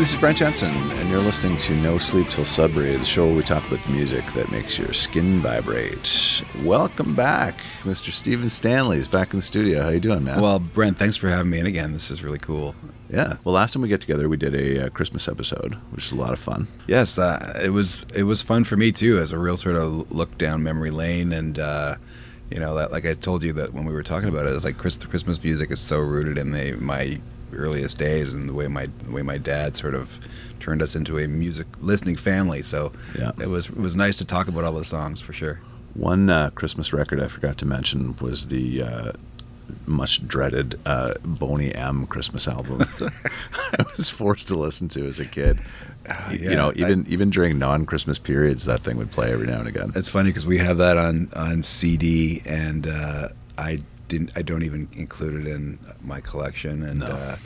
This is Brent Jensen, and you're listening to No Sleep Till Sudbury, the show where we talk about the music that makes your skin vibrate. Welcome back, Mr. Steven Stanley is back in the studio. How you doing, man? Well, Brent, thanks for having me in again. This is really cool. yeah. Well, last time we get together, we did a uh, Christmas episode, which is a lot of fun. Yes, uh, it was it was fun for me too, as a real sort of look down memory lane, and uh, you know that like I told you that when we were talking about it, it's like Chris, Christmas music is so rooted in the my earliest days and the way my the way my dad sort of turned us into a music listening family. So Yeah. it was it was nice to talk about all the songs for sure. One uh, Christmas record I forgot to mention was the uh, much dreaded uh, Boney M Christmas album. I was forced to listen to as a kid. You yeah, know, I- even even during non-Christmas periods, that thing would play every now and again. It's funny because we have that on on CD, and uh, I didn't. I don't even include it in my collection, and No. uh,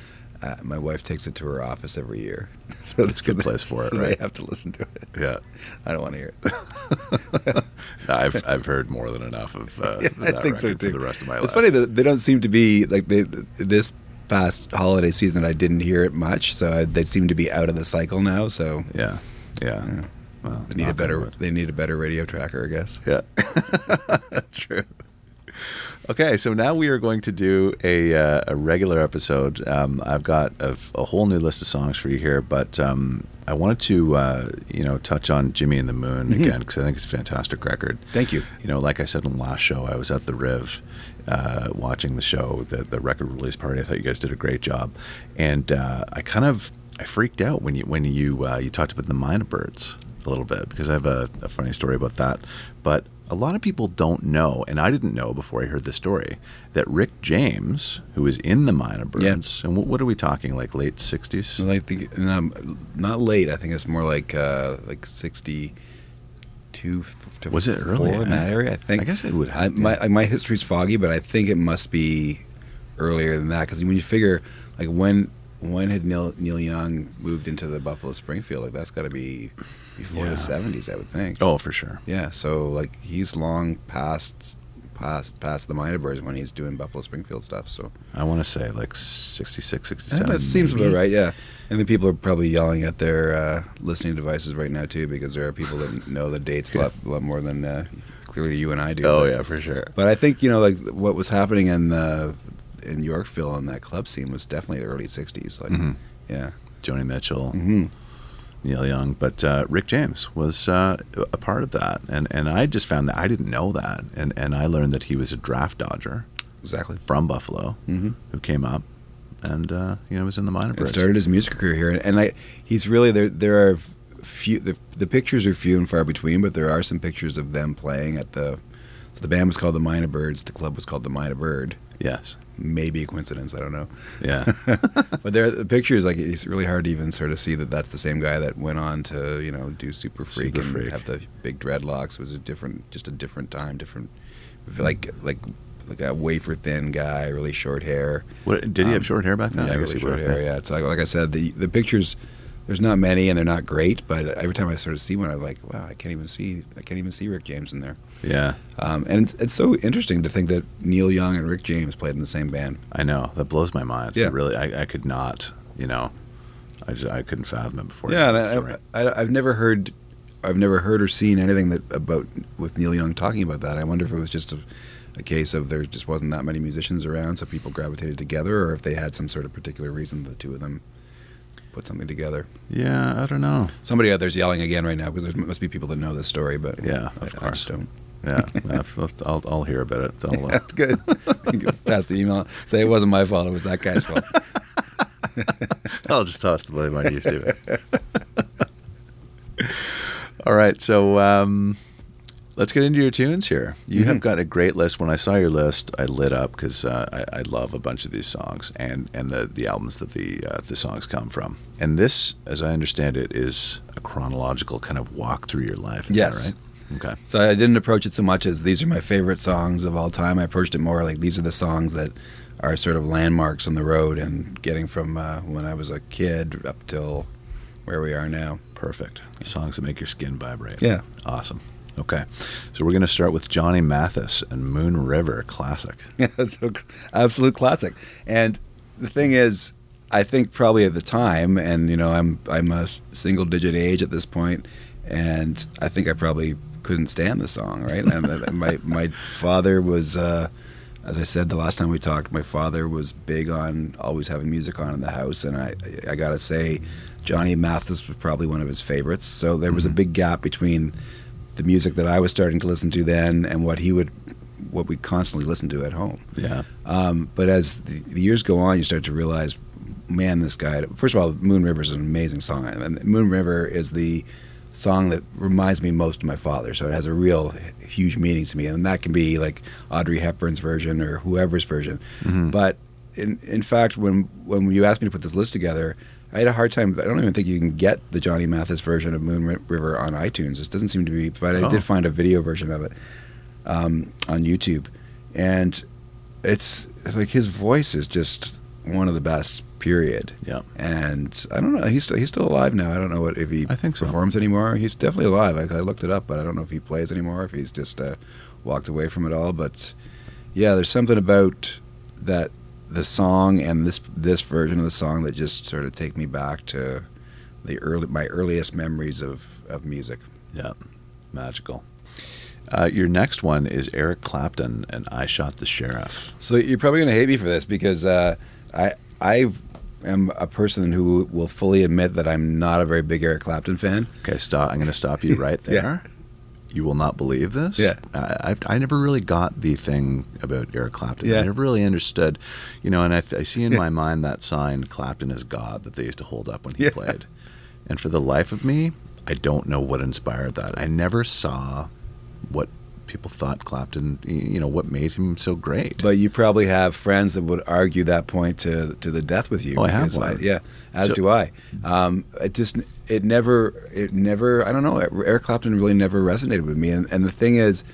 uh, my wife takes it to her office every year. So It's a good place for it, right? have to listen to it. Yeah, I don't want to hear it. I've I've heard more than enough of uh, Yeah, that I think so too. for the rest of my it's life. It's funny that they don't seem to be like they this past holiday season. I didn't hear it much, so I, they seem to be out of the cycle now. So Yeah, yeah. Yeah. Well, they need a better they need a better radio tracker, I guess. Yeah, true. Okay, so now we are going to do a, uh, a regular episode. Um, I've got a, a whole new list of songs for you here, but um, I wanted to, uh, you know, touch on Jimmy and the Moon Mm-hmm. again because I think it's a fantastic record. Thank you. You know, like I said in the last show, I was at the Riv uh, watching the show, the, the record release party. I thought you guys did a great job, and uh, I kind of I freaked out when you when you uh, you talked about the Mynah Birds a little bit because I have a, a funny story about that. But a lot of people don't know, and I didn't know before I heard the story that Rick James, who was in the Mynah Yeah. Birds, and what, what are we talking like late sixties? Like the um, not late. I think it's more like uh, like sixty two to Was it early? in that area? I think. I guess it would I, have. my my history's foggy, but I think it must be earlier than that because when you figure like when when had Neil Neil Young moved into the Buffalo Springfield? Like that's got to be before Yeah. the seventies, I would think. oh, for sure. Yeah, so like he's long past past past the Mynah Birds when he's doing Buffalo Springfield stuff. So I want to say like 66, 67. That seems about right. Yeah, and the people are probably yelling at their uh, listening devices right now too, because there are people that know the dates a lot, lot more than uh, clearly you and I do. Oh But- yeah, for sure. But I think you know, like what was happening in the in Yorkville in that club scene was definitely the early '60s. Like, Mhm. yeah, Joni Mitchell, hmm Neil Young, but uh, Rick James was uh, a part of that, and and I just found that I didn't know that, and and I learned that he was a draft dodger exactly. from Buffalo hmm who came up, and uh, you know was in the Mynah And started his music career here, and I he's really there. There are few. The, the pictures are few and far between, but there are some pictures of them playing at the. So the band was called the Mynah Birds. The club was called the Mynah Bird. Yes, Maybe a coincidence. I don't know. yeah, but there, the pictures like it's really hard to even sort of see that that's the same guy that went on to you know do Super Freak Super and Freak. have the big dreadlocks. It was a different, just a different time, different, like like like a wafer thin guy, really short hair. what, did he have Um, short hair back then? Yeah, I guess really short hair. Yeah, it's like like I said, the the pictures. There's not many, and they're not great. But every time I sort of see one, I'm like, wow, I can't even see, I can't even see Rick James in there. Yeah, Um, and it's, it's so interesting to think that Neil Young and Rick James played in the same band. I know that blows my mind. Yeah. really, I, I could not, you know, I just I couldn't fathom it before. Yeah, and. I, I, I've never heard, I've never heard or seen anything that about with Neil Young talking about that. I wonder if it was just a, a case of there just wasn't that many musicians around, so people gravitated together, or if they had some sort of particular reason the two of them put something together. yeah, I don't know. Somebody out there's yelling again right now because there must be people that know this story, but Yeah, of I course. just don't. Yeah, I'll, I'll, hear about it. I'll, uh, That's good. Pass the email. Say it wasn't my fault. It was that guy's fault. I'll just toss the blame on you, Steven. All right, so um, let's get into your tunes here. You have Mhm. got a great list. When I saw your list, I lit up because uh, I, I love a bunch of these songs and, and the, the albums that the uh, the songs come from. And this, as I understand it, is a chronological kind of walk through your life. Is Yes. that right? Okay. So I didn't approach it so much as these are my favorite songs of all time. I approached it more like these are the songs that are sort of landmarks on the road and getting from uh, when I was a kid up till where we are now. Perfect. Songs that make your skin vibrate. Yeah. Awesome. Okay. So we're going to start with Johnny Mathis and Moon River, classic. so absolute classic. And the thing is, I think probably at the time, and you know, I'm I'm a single digit age at this point, and I think I probably couldn't stand the song, right? and my my father was, uh, as I said the last time we talked, my father was big on always having music on in the house, and I I gotta say, Johnny Mathis was probably one of his favorites. So there was Mhm. a big gap between the music that I was starting to listen to then and what he would what we constantly listened to at home. Yeah. Um, but as the, the years go on, you start to realize, man, this guy. First of all, Moon River is an amazing song, and Moon River is the song that reminds me most of my father. So it has a real huge meaning to me, and that can be like Audrey Hepburn's version or whoever's version. Mhm. But in in fact, when when you asked me to put this list together. I had a hard time. I don't even think you can get the Johnny Mathis version of Moon River on iTunes. It doesn't seem to be, but I Oh. did find a video version of it um, on YouTube, and it's like his voice is just one of the best. Period. Yeah. And I don't know. He's still, he's still alive now. I don't know what if he I think so. performs anymore. He's definitely alive. I, I looked it up, but I don't know if he plays anymore. If he's just uh, walked away from it all. But yeah, there's something about that the song and this this version of the song that just sort of take me back to the early my earliest memories of of music. Yeah, magical. Uh, your next one is Eric Clapton and "I Shot the Sheriff." So you're probably going to hate me for this because uh, I I am a person who will fully admit that I'm not a very big Eric Clapton fan. Okay, stop. I'm going to stop you right there. Yeah. You will not believe this. Yeah. I, I, I never really got the thing about Eric Clapton. Yeah. I never really understood, you know. And I, I see in my mind that sign "Clapton is God" that they used to hold up when he Yeah. played. And for the life of me, I don't know what inspired that. I never saw what people thought Clapton, you know, what made him so great. But you probably have friends that would argue that point to to the death with you. Oh, I have because one. yeah, as So- do I. Um, it just it never it never I don't know. Eric Clapton really never resonated with me. And and the thing is,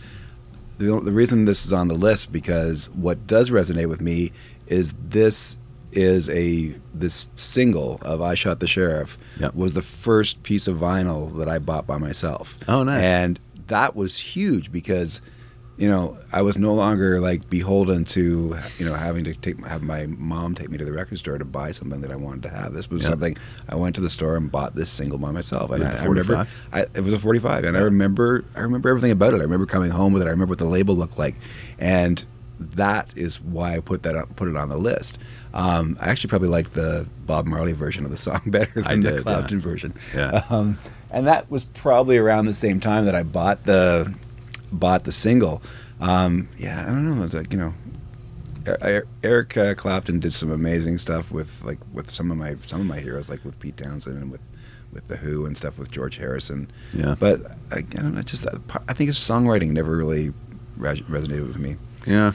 the, the reason this is on the list because what does resonate with me is this is a this single of I Shot the Sheriff Yep. was the first piece of vinyl that I bought by myself. Oh, nice. And that was huge because you know, I was no longer like beholden to, you know, having to take have my mom take me to the record store to buy something that I wanted to have. This was Yeah. something I went to the store and bought this single by myself. And I, it I remember, I, it was a 45, and I remember, I remember everything about it. I remember coming home with it. I remember what the label looked like, and that is why I put that up, put it on the list. Um, I actually probably like the Bob Marley version of the song better than did, the yeah. Clapton version. Yeah. Um, and that was probably around the same time that I bought the bought the single. Um, yeah, I don't know. It's like you know, Er- Er- Eric uh, Clapton did some amazing stuff with like with some of my some of my heroes, like with Pete Townshend and with with the Who and stuff with George Harrison. yeah. But I, I don't know. Just I think his songwriting never really resonated with me. yeah.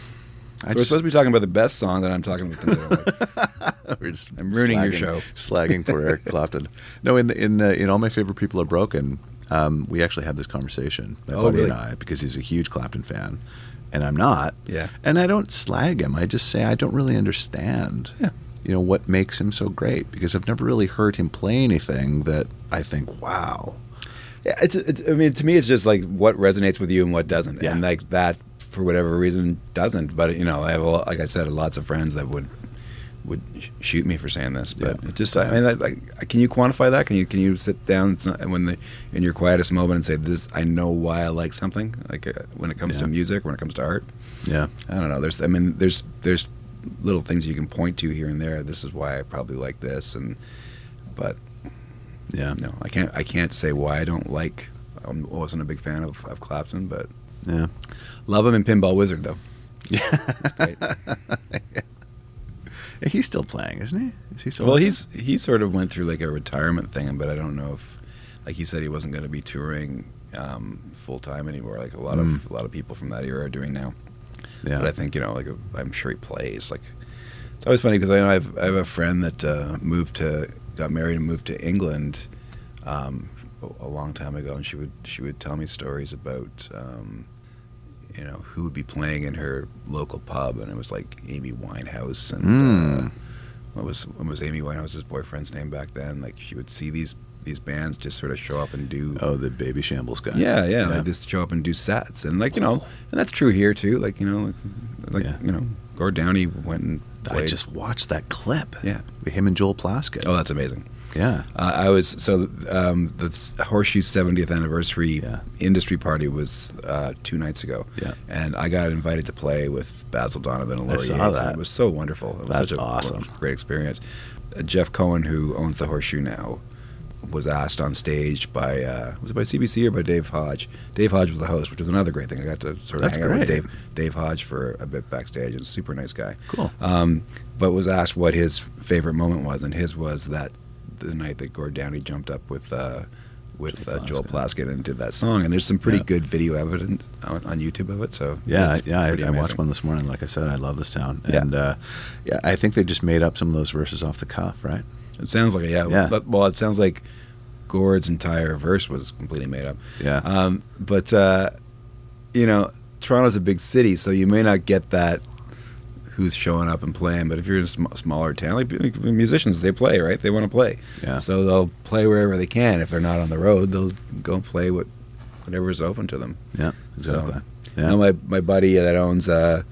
So we're supposed to be talking about the best song that I'm talking about. We're just I'm ruining your show. Slagging for Eric Clapton. No, in the, in uh, in all my favorite people are broken. Um, we actually had this conversation, my Oh, buddy really? and I, because he's a huge Clapton fan, and I'm not. Yeah. And I don't slag him. I just say I don't really understand. Yeah. You know what makes him so great? Because I've never really heard him play anything that I think, wow. Yeah, it's, it's. I mean, to me, it's just like what resonates with you and what doesn't, Yeah. and like that for whatever reason doesn't. But you know, I have a, like I said, lots of friends that would would sh- shoot me for saying this. But Yeah. it just, I mean, like, like, can you quantify that? Can you can you sit down when the in your quietest moment and say, "This, I know why I like something." Like uh, when it comes Yeah. to music, when it comes to art, Yeah. I don't know. There's, I mean, there's there's little things you can point to here and there. This is why I probably like this, and but Yeah. no, I can't. I can't say why I don't like. I wasn't a big fan of, of Clapton, but Yeah. love him in Pinball Wizard though. Yeah. he's still playing, isn't he? Is he still? Well, he's he sort of went through like a retirement thing, but I don't know if, like he said, he wasn't going to be touring um, full time anymore. Like a lot of Mm. a lot of people from that era are doing now. Yeah. But I think you know, like I'm sure he plays. Like it's always funny because I know I have, I have a friend that uh, moved to got married and moved to England um, a- a long time ago, and she would she would tell me stories about um, you know who would be playing in her local pub, and it was like Amy Winehouse and. Mm. Uh, what was what was Amy Winehouse's boyfriend's name back then? Like she would see these these bands just sort of show up and do oh, the Babyshambles guy. yeah, yeah, like just show up and do sets, and like you know, and that's true here too. Like you know, like, like Yeah. you know, Gord Downie went and played. I just watched that clip. Yeah. with him and Joel Plaskett. oh, that's amazing. Yeah. Uh, I was so um, the Horseshoe 70th anniversary Yeah. industry party was uh, two nights ago, Yeah. and I got invited to play with Bazil Donovan and I saw Yates, and that. It was so wonderful. It was That's such a awesome. great experience. Uh, Jeff Cohen, who owns the Horseshoe now, was asked on stage by uh, was it by CBC or by Dave Hodge? Dave Hodge was the host, which was another great thing. I got to sort of That's hang out with great. Dave Dave Hodge for a bit backstage. He's a super nice guy Cool. um, but was asked what his favorite moment was, and his was that the night that Gord Downie jumped up with uh, with Joel uh, Joel Plaskett. Plaskett and did that song. And there's some pretty Yeah. good video evidence on, on YouTube of it. So Yeah, yeah, I, I watched one this morning. Like I said, I love this town, Yeah. and uh, yeah, I think they just made up some of those verses off the cuff, right? It sounds like it, yeah. Yeah. But, well, it sounds like Gord's entire verse was completely made up. Yeah, Um, but uh, you know, Toronto's a big city, so you may not get that who's showing up and playing. But if you're in a sm- smaller town, like like musicians, they play, right? They want to play, yeah, so they'll play wherever they can. If they're not on the road, they'll go play what whatever's open to them. yeah, exactly. So, yeah, Now my my buddy that owns uh,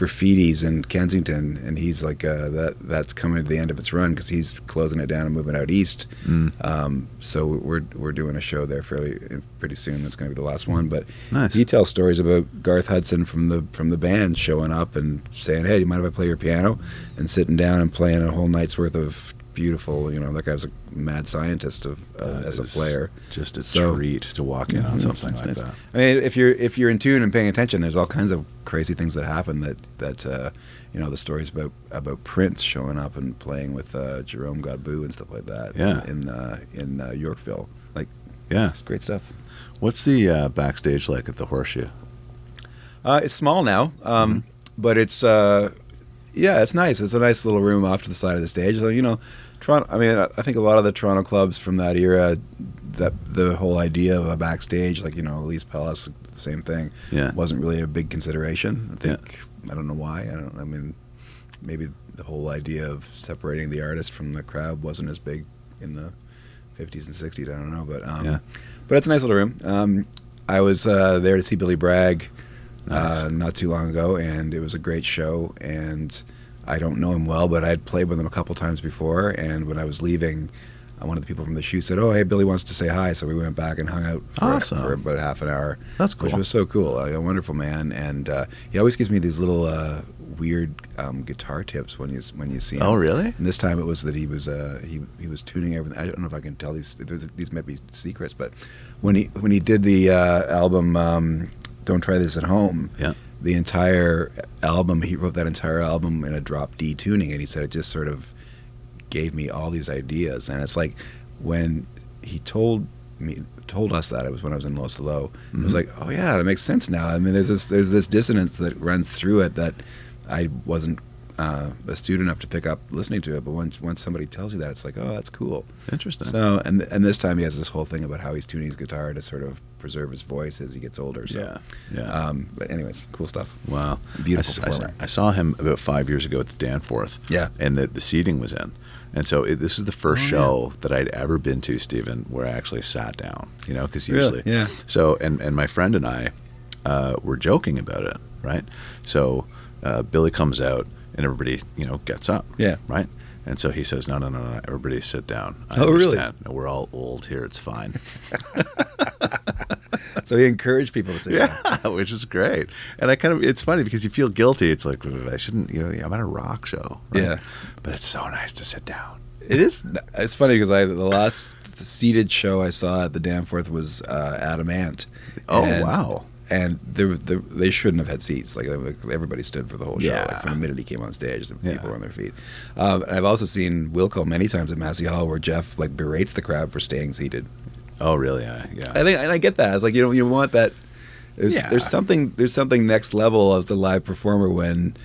Graffiti's in Kensington, and he's like uh, that. That's coming to the end of its run because he's closing it down and moving out east. Mm, Um, so we're we're doing a show there fairly pretty soon. That's going to be the last one. But nice. he tells stories about Garth Hudson from the from the band showing up and saying, "Hey, do you mind if I play your piano?" and sitting down and playing a whole night's worth of beautiful. You know, that guy's a mad scientist of uh, as a player. Just a So- treat to walk in Yeah, on something like nice. that. I mean, if you're if you're in tune and paying attention, there's all kinds of crazy things that happen. That that uh, you know, the stories about about Prince showing up and playing with uh, Jerome Godboo and stuff like that. Yeah. in uh, in uh, Yorkville, like Yeah. it's great stuff. What's the uh, backstage like at the Horseshoe? Uh, it's small now, um, Mm-hmm. but it's uh, yeah, it's nice. It's a nice little room off to the side of the stage. So, you know, Toronto. I mean, I think a lot of the Toronto clubs from that era, that the whole idea of a backstage, like you know, Lee's Palace, the same thing, Yeah, wasn't really a big consideration. I Yeah. think I don't know why. I don't. I mean, maybe the whole idea of separating the artist from the crowd wasn't as big in the 50s and 60s. I don't know, but um, Yeah. but it's a nice little room. Um, I was uh, there to see Billy Bragg Nice. uh, not too long ago, and it was a great show. And I don't know him well, but I'd played with him a couple times before. And when I was leaving, uh, one of the people from the shoe said, "Oh, hey, Billy wants to say hi." So we went back and hung out for, Awesome. for about half an hour that's cool. which was so cool. Uh, a wonderful man, and uh, he always gives me these little uh, weird um, guitar tips when you when you see him. oh, really? And this time it was that he was uh, he he was tuning everything. I don't know if I can tell these these might be secrets, but when he when he did the uh, album um, "Don't Try This at Home," Yeah. The entire album he wrote that entire album in a drop D tuning, and he said it just sort of gave me all these ideas. And it's like when he told me told us that it was when I was in Los Low. It was Mhm. like, oh yeah, that makes sense now. I mean, there's this there's this dissonance that runs through it that I wasn't uh, astute enough to pick up listening to it. But once once somebody tells you that, it's like, oh, that's cool. Interesting. So and and this time he has this whole thing about how he's tuning his guitar to sort of preserve his voice as he gets older. So, yeah, yeah. Um, but anyways, cool stuff. wow. Beautiful I, I s- performer. I saw him about five years ago at the Danforth. Yeah. and the, the seating was in. And so it, this is the first Oh, yeah. show that I'd ever been to, Stephen, where I actually sat down. You know, because Really? usually, Yeah. So and and my friend and I uh, were joking about it, right? So uh, Billy comes out and everybody, you know, gets up, Yeah. right? And so he says, "No, no, no, no! Everybody sit down. I Oh, really? No, we're all old here. It's fine." So he encouraged people to say, yeah, which is great. And I kind of, it's funny because you feel guilty. It's like I shouldn't, you know, I'm at a rock show, right? Yeah. But it's so nice to sit down. It is. It's funny because I the last seated show I saw at the Danforth was uh, Adam Ant. Oh wow! And there, there, they shouldn't have had seats. Like everybody stood for the whole show. Yeah. Like from the minute he came on stage, the Yeah. people were on their feet. Um, I've also seen Wilco many times at Massey Hall, where Jeff like berates the crowd for staying seated. Oh really? Yeah, yeah. I think, and I get that. It's like you know, you want that. There's, Yeah. there's something, there's something next level as a live performer when,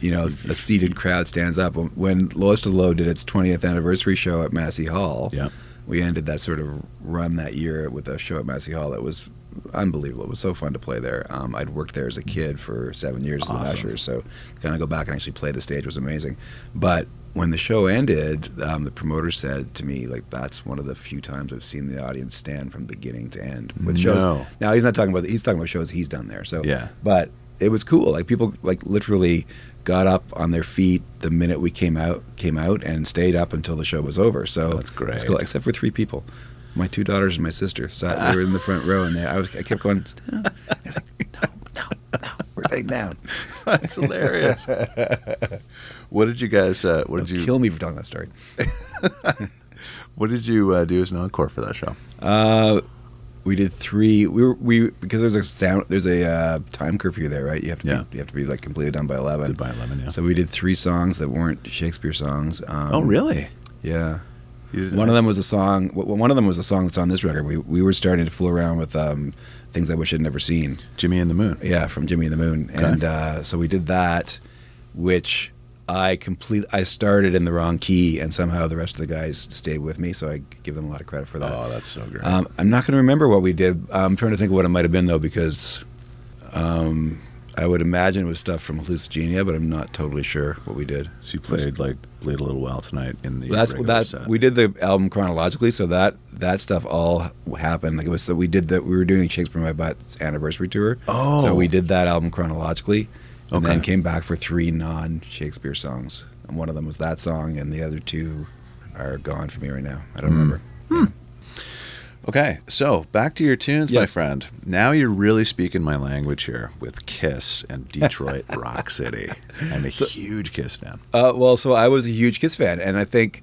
you know, a seated crowd stands up. When Lowest of the Low did its 20th anniversary show at Massey Hall, Yeah. we ended that sort of run that year with a show at Massey Hall that was unbelievable. It was so fun to play there. Um, I'd worked there as a kid for seven years as an usher, so kind of go back and actually play the stage was amazing. But when the show ended, um, the promoter said to me, like, that's one of the few times I've seen the audience stand from beginning to end with shows. No. Now he's not talking about he's talking about shows he's done there. So Yeah. but it was cool. Like people like literally got up on their feet the minute we came out came out and stayed up until the show was over. So That's great. cool, except for three people. My two daughters and my sister sat. They were in the front row, and they, I, was, I kept going. "No." Like, no, no, no, we're sitting down. That's hilarious. what did you guys? Uh, what did They'll you? kill me for telling that story? What did you uh, do as an encore for that show? Uh, we did three. We were we because there's a sound. There's a uh, time curfew there, right? You have to Yeah. be, you have to be like completely done by eleven. Did by eleven? Yeah. So we did three songs that weren't Shakespeare songs. Um, oh, really? Yeah. One of them was a song. One of them was a song that's on this record. We we were starting to fool around with um, things I wish I'd never seen. Jimmy and the Moon. Yeah, from Jimmy and the Moon, Okay. and uh, so we did that, which I complete. I started in the wrong key, and somehow the rest of the guys stayed with me. So I give them a lot of credit for that. Oh, that's so great. Um, I'm not going to remember what we did. I'm trying to think of what it might have been though, because um, I would imagine it was stuff from Hallucigenia, but I'm not totally sure what we did. so you played like "Bleed a Little While" tonight in the. That's that set. we did the album chronologically, so that that stuff all happened. Like it was, so we did that. We were doing Shakespeare in My Butt's anniversary tour. Oh. so we did that album chronologically, and then came back for three non-Shakespeare songs, and one of them was that song, and the other two are gone for me right now. I Hmm. don't remember. Okay, so back to your tunes, my friend. Now you're really speaking my language here with Kiss and Detroit Rock City. I'm a huge Kiss fan. Uh, well, so I was a huge Kiss fan, and I think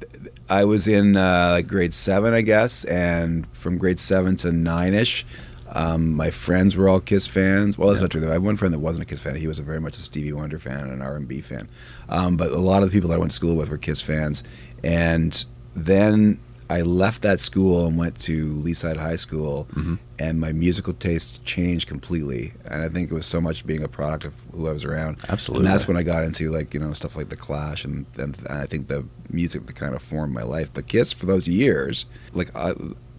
th- I was in uh, grade seven, I guess, and from grade seven to nine ish, um, my friends were all Kiss fans. Well, that's Yeah. not true. I had one friend that wasn't a Kiss fan. He was a very much a Stevie Wonder fan and an R and B fan. Um, but a lot of the people that I went to school with were Kiss fans, and then I left that school and went to Leaside High School, and my musical taste changed completely. And I think it was so much being a product of who I was around. Absolutely. And that's when I got into like you know stuff like the Clash, and and, and I think the music that kind of formed my life. But Kiss for those years, like I,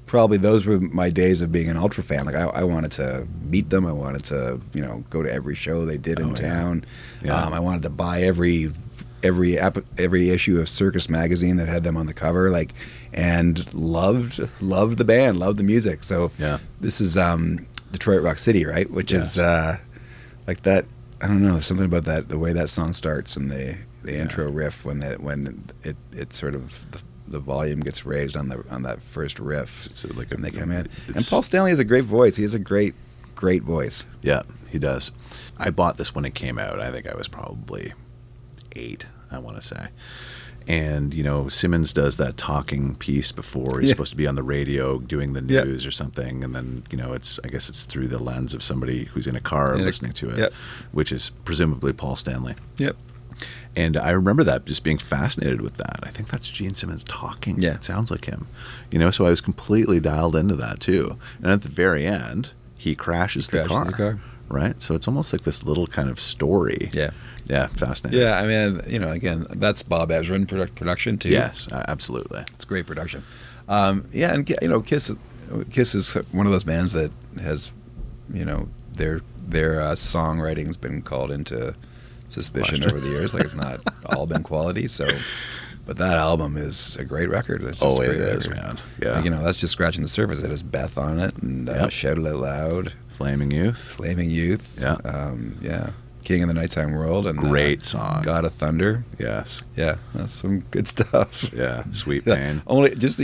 probably those were my days of being an ultra fan. Like I, I wanted to meet them. I wanted to you know go to every show they did in Oh, yeah. town. Yeah. Um, I wanted to buy every every every issue of Circus magazine that had them on the cover. Like and loved loved the band, loved the music. So Yeah. this is um, Detroit Rock City, right? Which Yes. is uh, like that. I don't know something about that. The way that song starts and the the Yeah. intro riff when that when it it sort of the, the volume gets raised on the on that first riff It's like a, and they come in. And Paul Stanley has a great voice. He has a great great voice. Yeah, he does. I bought this when it came out. I think I was probably eight, I want to say. And, you know, Simmons does that talking piece before he's Yeah. supposed to be on the radio doing the Yeah. news or something. And then, you know, it's, I guess it's through the lens of somebody who's in a car listening to it, which is presumably Paul Stanley. Yep. And I remember that just being fascinated with that. I think that's Gene Simmons talking. Yeah. It sounds like him. You know, so I was completely dialed into that too. And at the very end, he crashes, the, Crashes car, the car. Right? So it's almost like this little kind of story. Yeah. Yeah, fascinating. Yeah. I mean, you know, again, that's Bob Ezrin product, production too. Yes, absolutely. It's great production. Um, yeah, and you know, Kiss, Kiss is one of those bands that has, you know, their their uh, songwriting's been called into suspicion Question. over the years. Like it's not all been quality. So, but that album is a great record. It's Oh, it is, record. man. Yeah. Like, you know, that's just scratching the surface. It has Beth on it and uh, Yep. Shout It Out Loud, Flaming Youth. Flaming Youth. Yeah. um, yeah. King of the Nighttime World and uh, Great song. God of Thunder. Yes. Yeah, that's some good stuff. Yeah. Sweet Pain. Only just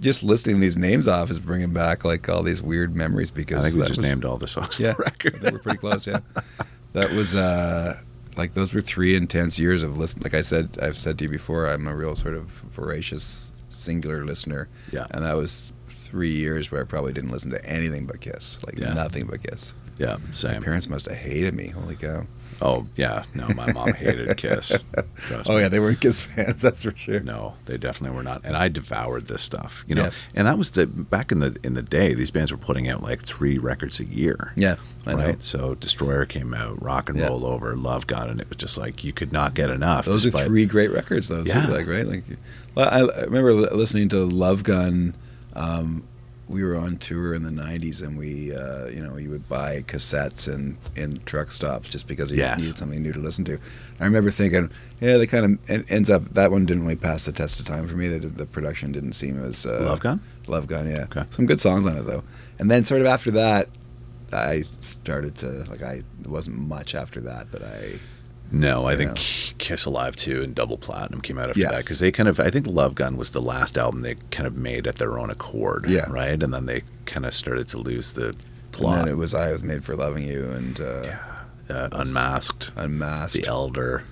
just listing these names off is bringing back like all these weird memories because I think we just was- named all the songs yeah, the record. they were pretty close. Yeah, that was uh, like those were three intense years of listen. Like I said, I've said to you before, I'm a real sort of voracious singular listener. Yeah. and that was three years where I probably didn't listen to anything but Kiss, like Yeah. nothing but Kiss. yeah, My same. parents must have hated me. Holy cow! Oh, yeah. No, my mom hated Kiss. Oh me. yeah, they were Kiss fans. That's for sure. No, they definitely were not. And I devoured this stuff, you know. Yeah. And that was the back in the in the day. These bands were putting out like three records a year. Yeah, I know. right. So Destroyer came out, Rock and Yeah. Roll Over, Love Gun, and it was just like you could not get enough. Those despite- are three great records, though. Yeah. Like right, like well, I, I remember listening to Love Gun. Um, we were on tour in the '90s, and we, uh, you know, you would buy cassettes and in truck stops just because you Yes. needed something new to listen to. I remember thinking, yeah, they kind of it ends up that one didn't really pass the test of time for me. The, the production didn't seem as uh, Love Gun. Love Gun, yeah. Okay. Some good songs on it though. And then sort of after that, I started to like I it wasn't much after that, but I No, I think know. Kiss Alive 2 and Double Platinum came out after Yes. that because they kind of, I think Love Gun was the last album they kind of made at their own accord, Yeah. right? And then they kind of started to lose the And plot. then it was I was made for loving you and uh, uh, Unmasked, Unmasked. The Elder.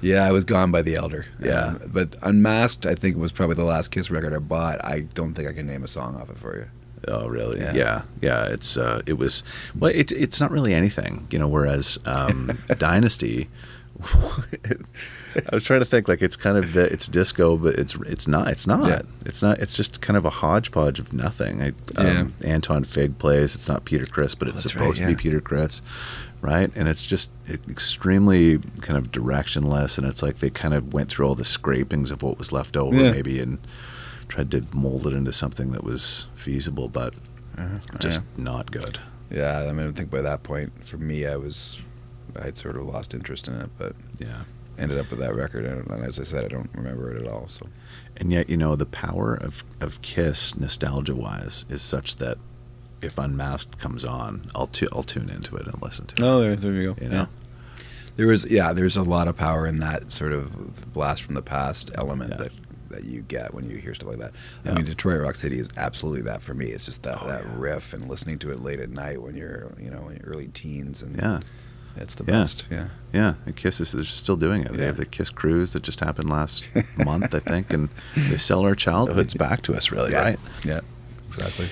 Yeah, I was gone by the Elder. Yeah. Um, but Unmasked, I think was probably the last Kiss record I bought. I don't think I can name a song off it for you. Oh, really? Yeah. Yeah, yeah. it's uh, it was well, it, it's not really anything, you know. Whereas um, Dynasty, I was trying to think like it's kind of the, it's disco, but it's it's not. It's not. Yeah. It's not. It's just kind of a hodgepodge of nothing. I, um, Anton Fig plays. It's not Peter Criss, but it's that's supposed right, to be Peter Criss, right? And it's just extremely kind of directionless, and it's like they kind of went through all the scrapings of what was left over, Yeah. maybe, and tried to mold it into something that was feasible, but uh-huh. oh, just not good. Yeah, I mean, I think by that point, for me, I was, I had sort of lost interest in it, but Yeah. ended up with that record. And, as I said, I don't remember it at all. So And yet, you know, the power of, of Kiss, nostalgia wise, is such that if Unmasked comes on, I'll, tu- I'll tune into it and listen to it. oh, there, there you go. You know? there was yeah, there's a lot of power in that sort of blast from the past element Yeah. that that you get when you hear stuff like that. Yeah. I mean, Detroit Rock City is absolutely that for me. It's just that, Oh, that yeah. riff and listening to it late at night when you're you know in your early teens and Yeah. it's the Yeah. best. Yeah. Yeah. And Kiss is they're still doing it. They Yeah. have the Kiss cruise that just happened last month, I think, and they sell our childhoods back to us, really, Yeah. right? Yeah. Exactly.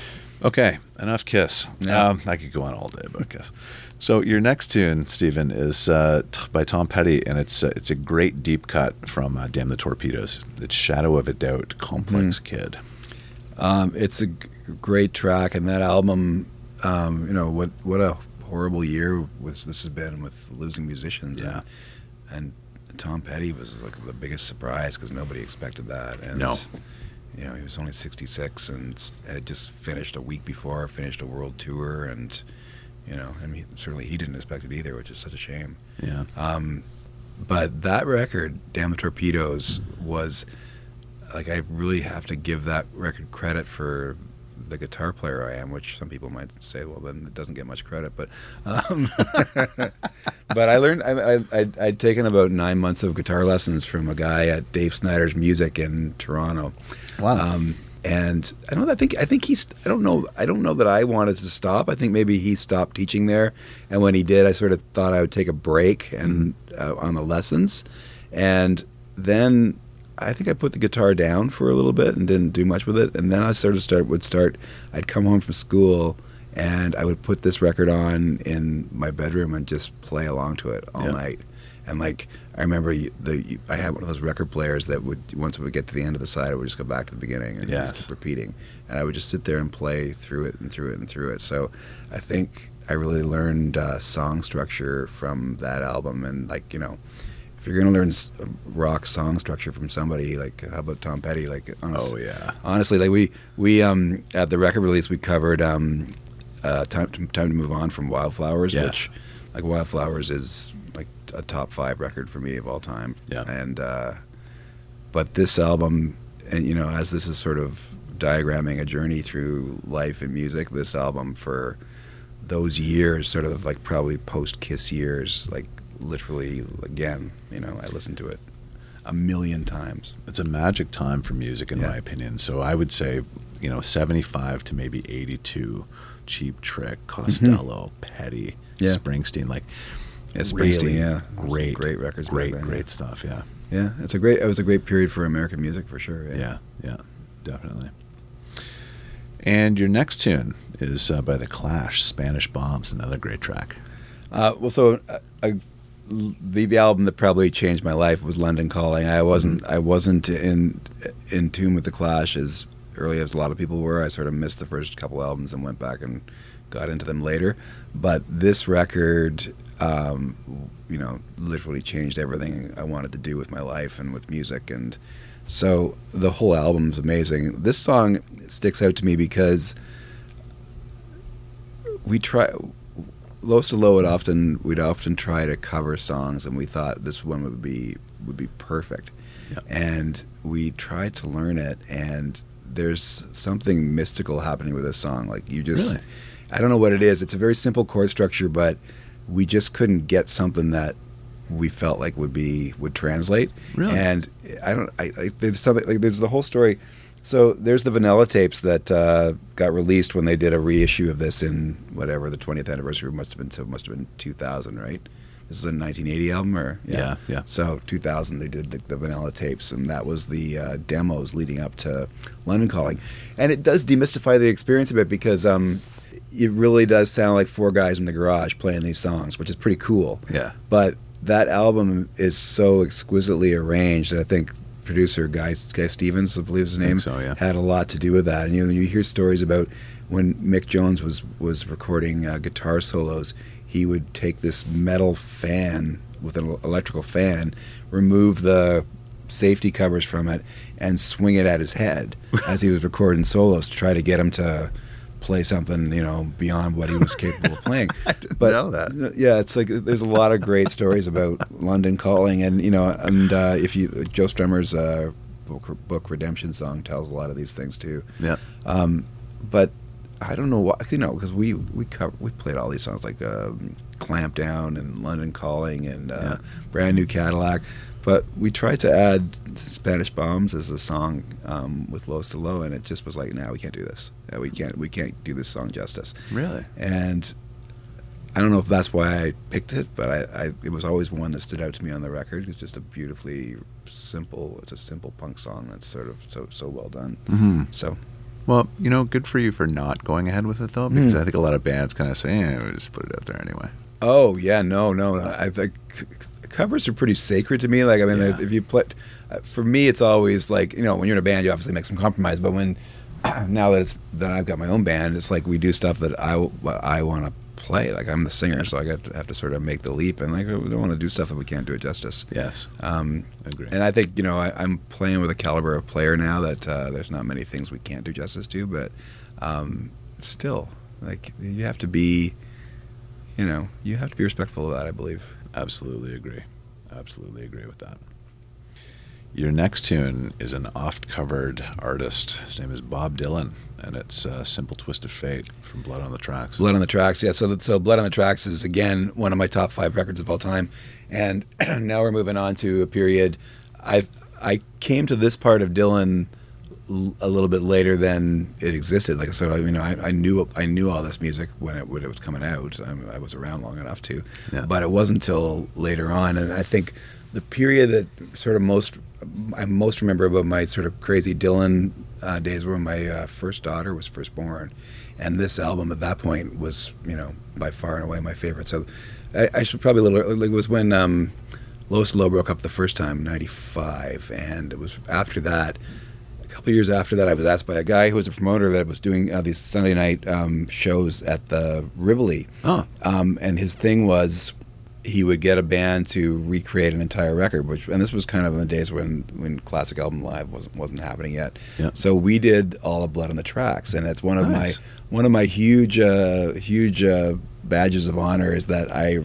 Okay, enough Kiss. Yeah. Um, I could go on all day about Kiss. So your next tune, Stephen, is uh, t- by Tom Petty, and it's uh, it's a great deep cut from uh, Damn the Torpedoes. It's "Shadow of a Doubt," Complex Kid. Um, it's a g- great track, and that album, um, you know, what what a horrible year was this has been with losing musicians. Yeah. And, and Tom Petty was like the biggest surprise because nobody expected that. And, No. You know, he was only 66 and had just finished a week before, finished a world tour, and you know, and he, certainly he didn't expect it either, which is such a shame. Yeah, Um, but that record, Damn the Torpedoes, was like I really have to give that record credit for the guitar player I am, which some people might say, well, then it doesn't get much credit. But um, but I learned I, I I'd, I'd taken about nine months of guitar lessons from a guy at Dave Snider's Music in Toronto. Um, and I don't. I think. I think he's. I don't know. I don't know that I wanted to stop. I think maybe he stopped teaching there, and when he did, I sort of thought I would take a break and uh, on the lessons, and then I think I put the guitar down for a little bit and didn't do much with it. And then I sort of start would start. I'd come home from school and I would put this record on in my bedroom and just play along to it all Yeah. night. And like I remember the I had one of those record players that would once we would get to the end of the side, it would just go back to the beginning and Yes. just keep repeating. And I would just sit there and play through it and through it and through it. So I think I really learned uh, song structure from that album. And like you know, if you're gonna learn rock song structure from somebody, like how about Tom Petty? Like honest, Oh yeah. honestly, like we we um at the record release we covered um uh time to, time to move on from Wildflowers, Yeah. which like Wildflowers is like a top five record for me of all time. Yeah. And uh, but this album, and you know, as this is sort of diagramming a journey through life and music, this album for those years, sort of like probably post Kiss years, like literally again, you know, I listened to it a million times. It's a magic time for music, in Yeah. my opinion. So I would say, you know, seventy-five to maybe eighty-two. Cheap Trick, Costello, Petty, Mm-hmm. Yeah. Springsteen, like Yeah, really Springsteen, yeah. Great, great records great, yeah. great stuff. Yeah, Yeah, it's a great. It was a great period for American music for sure. yeah, yeah, definitely. And your next tune is uh, by the Clash, "Spanish Bombs," another great track. Uh, well, so uh, I, the, the album that probably changed my life was London Calling. I wasn't. I wasn't in in tune with the Clash as early as a lot of people were. I sort of missed the first couple albums and went back and got into them later. But this record, um, you know, literally changed everything I wanted to do with my life and with music. And so the whole album's amazing. This song sticks out to me because we try Lowest of the Low would often we'd often try to cover songs and we thought this one would be would be perfect. Yeah. And we tried to learn it and there's something mystical happening with this song. Like you just Really? I don't know what it is. It's a very simple chord structure, but we just couldn't get something that we felt like would be would translate. Really? And I don't. I, I there's something like there's the whole story. So there's the vanilla tapes that uh, got released when they did a reissue of this in whatever the 20th anniversary must have been. So it must have been 2000, right? This is a 1980 album, or Yeah, yeah. So 2000, they did the, the vanilla tapes, and that was the uh, demos leading up to London Calling, and it does demystify the experience a bit because um, it really does sound like four guys in the garage playing these songs, which is pretty cool. Yeah. But that album is so exquisitely arranged, and I think producer Guy Guy Stevens, I believe his name, so, yeah. had a lot to do with that. And you know, you hear stories about when Mick Jones was was recording uh, guitar solos, he would take this metal fan with an electrical fan, remove the safety covers from it, and swing it at his head as he was recording solos to try to get him to play something you know beyond what he was capable of playing. I didn't But know that. yeah, it's like there's a lot of great stories about London Calling, and you know, and uh, if you Joe Strummer's uh, book, book Redemption song tells a lot of these things too. Yeah. Um, but I don't know why, you know, because we we cover, we played all these songs like um, Clamp Down and London Calling and uh, Yeah. Brand New Cadillac, but we tried to add Spanish Bombs as a song um, with Lowest of the Low, and it just was like, no, we can't do this. Uh, we can't we can't do this song justice. Really? And I don't know if that's why I picked it, but I, I it was always one that stood out to me on the record. It's just a beautifully simple. It's a simple punk song that's sort of so so well done. Mm-hmm. So Well, you know, good for you for not going ahead with it though, because Hmm. I think a lot of bands kind of say, "Yeah, we just put it out there anyway." Oh yeah, no, no. no. I think covers are pretty sacred to me. Like I mean, Yeah. if you play, uh, for me, it's always like you know when you're in a band, you obviously make some compromise. But when now that it's that I've got my own band, it's like we do stuff that I I want to play. Like I'm the singer, so I got to have to sort of make the leap, and like we don't want to do stuff that we can't do it justice. Yes, Um, agree. and I think you know I, I'm playing with a caliber of player now that uh, there's not many things we can't do justice to, but um, still, like you have to be, you know, you have to be respectful of that. I believe. Absolutely agree. Absolutely agree with that. Your next tune is an oft-covered artist. His name is Bob Dylan, and it's uh, "Simple Twist of Fate" from Blood on the Tracks. Blood on the Tracks, yeah. So, so Blood on the Tracks is again one of my top five records of all time, and now we're moving on to a period. I I came to this part of Dylan a little bit later than it existed. Like so, I mean, I, I knew I knew all this music when it when it was coming out. I, I was around long enough to, Yeah. but it wasn't until later on. And I think the period that sort of most I most remember about my sort of crazy Dylan uh, days were when my uh, first daughter was first born, and this album at that point was you know by far and away my favorite. So I, I should probably a little like it was when um, Lois Low broke up the first time, '95, and it was after that. A couple of years after that, I was asked by a guy who was a promoter that was doing uh, these Sunday night um, shows at the Rivoli, Oh, um, and his thing was he would get a band to recreate an entire record, which and this was kind of in the days when when classic album live wasn't wasn't happening yet. Yeah. So we did all of Blood on the Tracks, and it's one of Nice. my one of my huge uh, huge uh, badges of honor is that I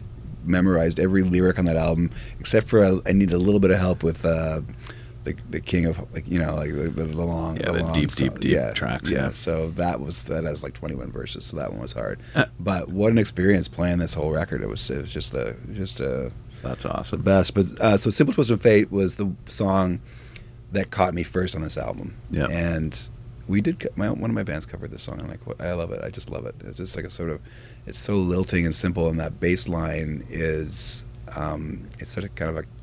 memorized every lyric on that album except for I, I need a little bit of help with. Uh, the, the king of like you know like the, the, the long Yeah, the long deep, song- deep, deep yeah, tracks, yeah. so that was that has like 21 verses so that one was hard Uh. but what an experience playing this whole record it was it was just the just a that's the awesome. best but uh, so simple twist of fate was the song that caught me first on this album Yeah. and we did my one of my bands covered this song and like I love it I just love it it's just like a sort of it's so lilting and simple and that bass line is um, it's sort of kind of a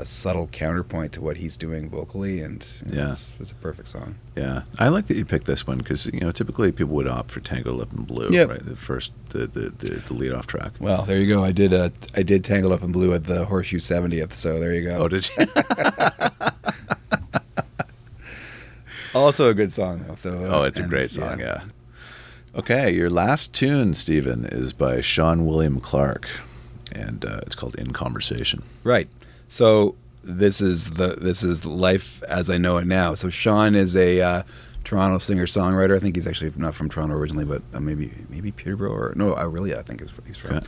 a subtle counterpoint to what he's doing vocally and Yeah. it's, it's a perfect song Yeah, I like that you picked this one because you know typically people would opt for Tango Up in Blue, Yep. right? The first, the the the, the lead off track. Well, there you go. I did uh, I did Tangled Up in Blue at the Horseshoe 70th, so there you go. Oh, did you? also a good song though. So oh, it's a and, great song. Yeah. Okay, your last tune, Stephen, is by Sean William Clark, and uh, it's called "In Conversation." Right. So this is the this is life as I know it now. So Sean is a uh, Toronto singer songwriter. I think he's actually not from Toronto originally, but uh, maybe maybe Peterborough or no, Orillia. I think is where he's from. Okay.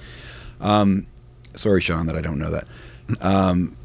Um, sorry, Sean, that I don't know that. Um,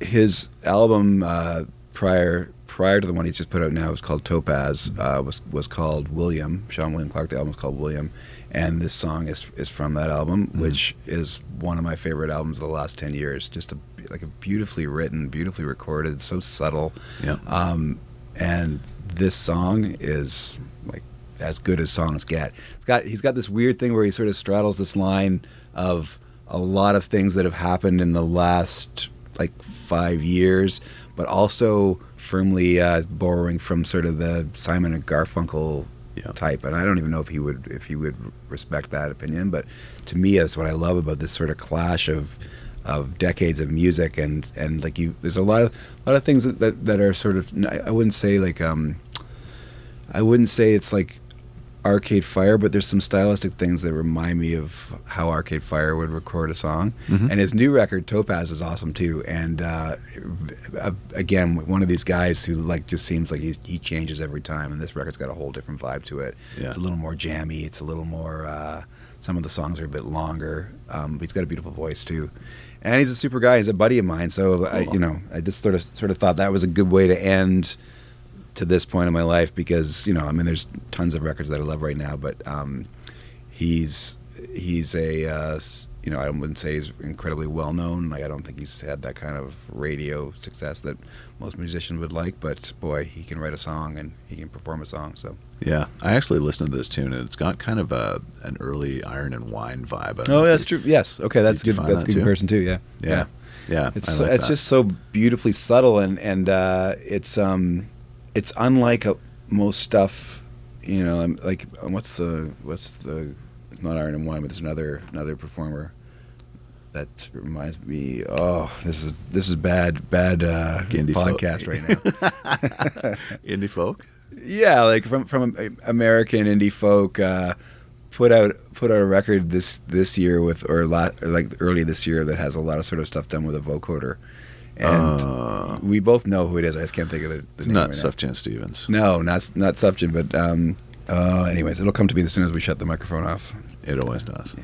his album uh, prior prior to the one he's just put out now was called Topaz. Uh, was was called William. Sean William Clark. The album is called William, and this song is is from that album, Mm-hmm. which is one of my favorite albums of the last ten years. Just a like a beautifully written, beautifully recorded, so subtle. Yeah. Um, and this song is like as good as songs get. It's got he's got this weird thing where he sort of straddles this line of a lot of things that have happened in the last like five years, but also firmly uh, borrowing from sort of the Simon and Garfunkel Yeah. type. And I don't even know if he would if he would respect that opinion, but to me, that's what I love about this sort of clash of of decades of music and and like you there's a lot of a lot of things that that, that are sort of I wouldn't say like um I wouldn't say it's like Arcade Fire, but there's some stylistic things that remind me of how Arcade Fire would record a song. Mhm. And his new record, Topaz, is awesome too. And uh, again, one of these guys who like just seems like he's, he changes every time. And this record's got a whole different vibe to it. Yeah. It's a little more jammy. It's a little more. Uh, some of the songs are a bit longer. Um, but he's got a beautiful voice too. And he's a super guy. He's a buddy of mine. So I, you know, I just sort of sort of thought that was a good way to end to this point in my life because you know I mean there's tons of records that I love right now, but um, he's he's a uh, you know I wouldn't say he's incredibly well known. Like I don't think he's had that kind of radio success that most musicians would like. But boy, he can write a song and he can perform a song. So Yeah, I actually listened to this tune, and it's got kind of a an early Iron and Wine vibe. Oh, that's you- true. Yes, okay, that's good. That's a that good too? comparison too. Yeah, Yeah, yeah, It's I like it's that. just so beautifully subtle and and uh, it's um it's unlike uh, most stuff. You know, um, like what's the what's the it's not Iron and Wine, but there's another another performer that reminds me. Oh, this is this is bad bad uh, Indie folk. podcast right now. indie folk. yeah, like from from American indie folk. Uh, put out put out a record this this year with or, la- or like early this year that has a lot of sort of stuff done with a vocoder, and Uh, we both know who it is. I just can't think of it. the it's name not right. Sufjan Stevens. No, not not Sufjan, but um, uh, anyways, it'll come to me as soon as we shut the microphone off. It always does.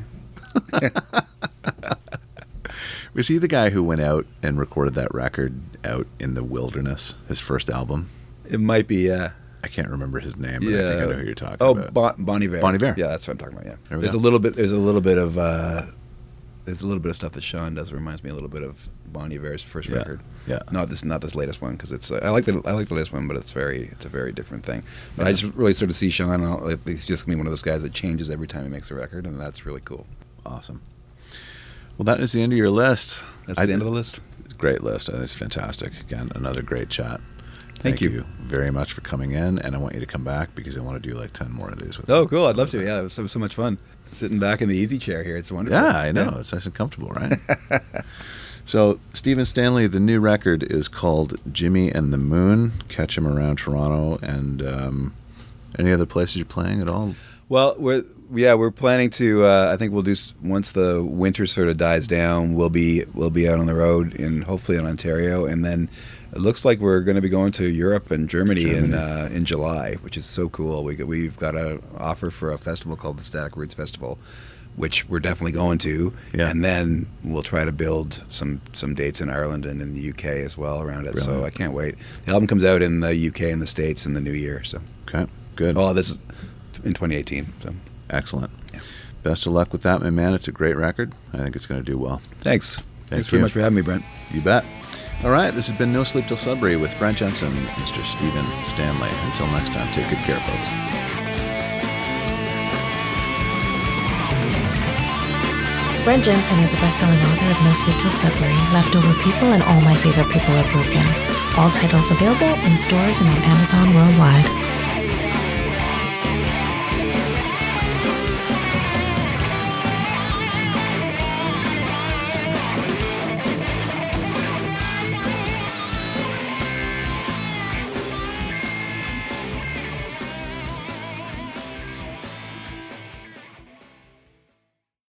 Was he the guy who went out and recorded that record out in the wilderness, his first album? It might be, yeah. I can't remember his name, but I think I know who you're talking oh, about. bon, Bonnie Bear. Bon Iver. Yeah, that's what I'm talking about. Yeah, There there's go. a little bit. There's a little bit of. Uh, there's a little bit of stuff that Sean does. that Reminds me a little bit of Bon Iver's first Yeah, record. yeah. Not this, not this latest one, because it's. Uh, I like the I like the latest one, but it's very it's a very different thing. But I just really sort of see Sean. uh, like, He's just gonna be one of those guys that changes every time he makes a record, and that's really cool. Awesome. Well, that is the end of your list. That's I the end of the list. Great list. I think It's fantastic. Again, another great chat. Thank you. very much for coming in, and I want you to come back because I want to do like ten more of these. With Oh, cool! I'd love to. Yeah, it was so, so much fun sitting back in the easy chair here. It's wonderful. Yeah, I know. It's nice and comfortable, right? so, Stephen Stanley, the new record is called Jimmy and the Moon. Catch him around Toronto and um, any other places you're playing at all? Well, we're yeah, we're planning to. Uh, I think we'll do once the winter sort of dies down. We'll be we'll be out on the road in hopefully in Ontario, and then it looks like we're going to be going to Europe and Germany, in uh, in July, which is so cool. We got- we've got an offer for a festival called the Static Roots Festival, which we're definitely going to, Yeah. and then we'll try to build some some dates in Ireland and in the UK as well around it. So I can't wait. The album comes out in the UK and the States in the new year. So Okay, good. oh, this is in 2018. So. Excellent. Yeah. Best of luck with that, my man. It's a great record. I think it's going to do well. Thanks. Thanks you. very much for having me, Brent. You bet. All right, this has been No Sleep Till Sudbury with Brent Jensen, Mr. Stephen Stanley. Until next time, take good care, folks. Brent Jensen is the best-selling author of No Sleep Till Sudbury, Leftover People, and All My Favorite People Are Broken. All titles available in stores and on Amazon worldwide.